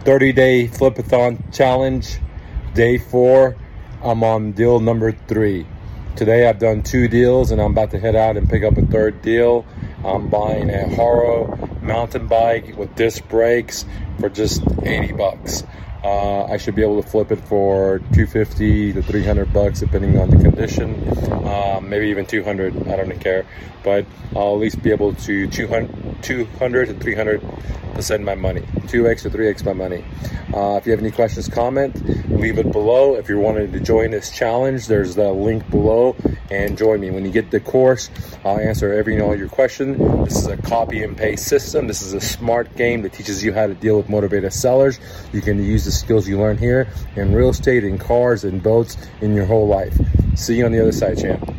30 day flipathon challenge, day four. I'm on deal number three. Today I've done two deals and I'm about to head out and pick up a third deal. I'm buying a Haro mountain bike with disc brakes for just 80 bucks. Uh, I should be able to flip it for 250 to 300 bucks depending on the condition, um, maybe even 200. I don't care, but I'll at least be able to 200, 200 to 300 percent my money, 2x or 3x my money. Uh, if you have any questions, comment, leave it below. If you're wanting to join this challenge, there's the link below and join me. When you get the course, I'll answer every and all your questions. This is a copy and paste system. This is a smart game that teaches you how to deal with motivated sellers. You can use the skills you learn here in real estate, in cars, in boats, in your whole life. See you on the other side, champ.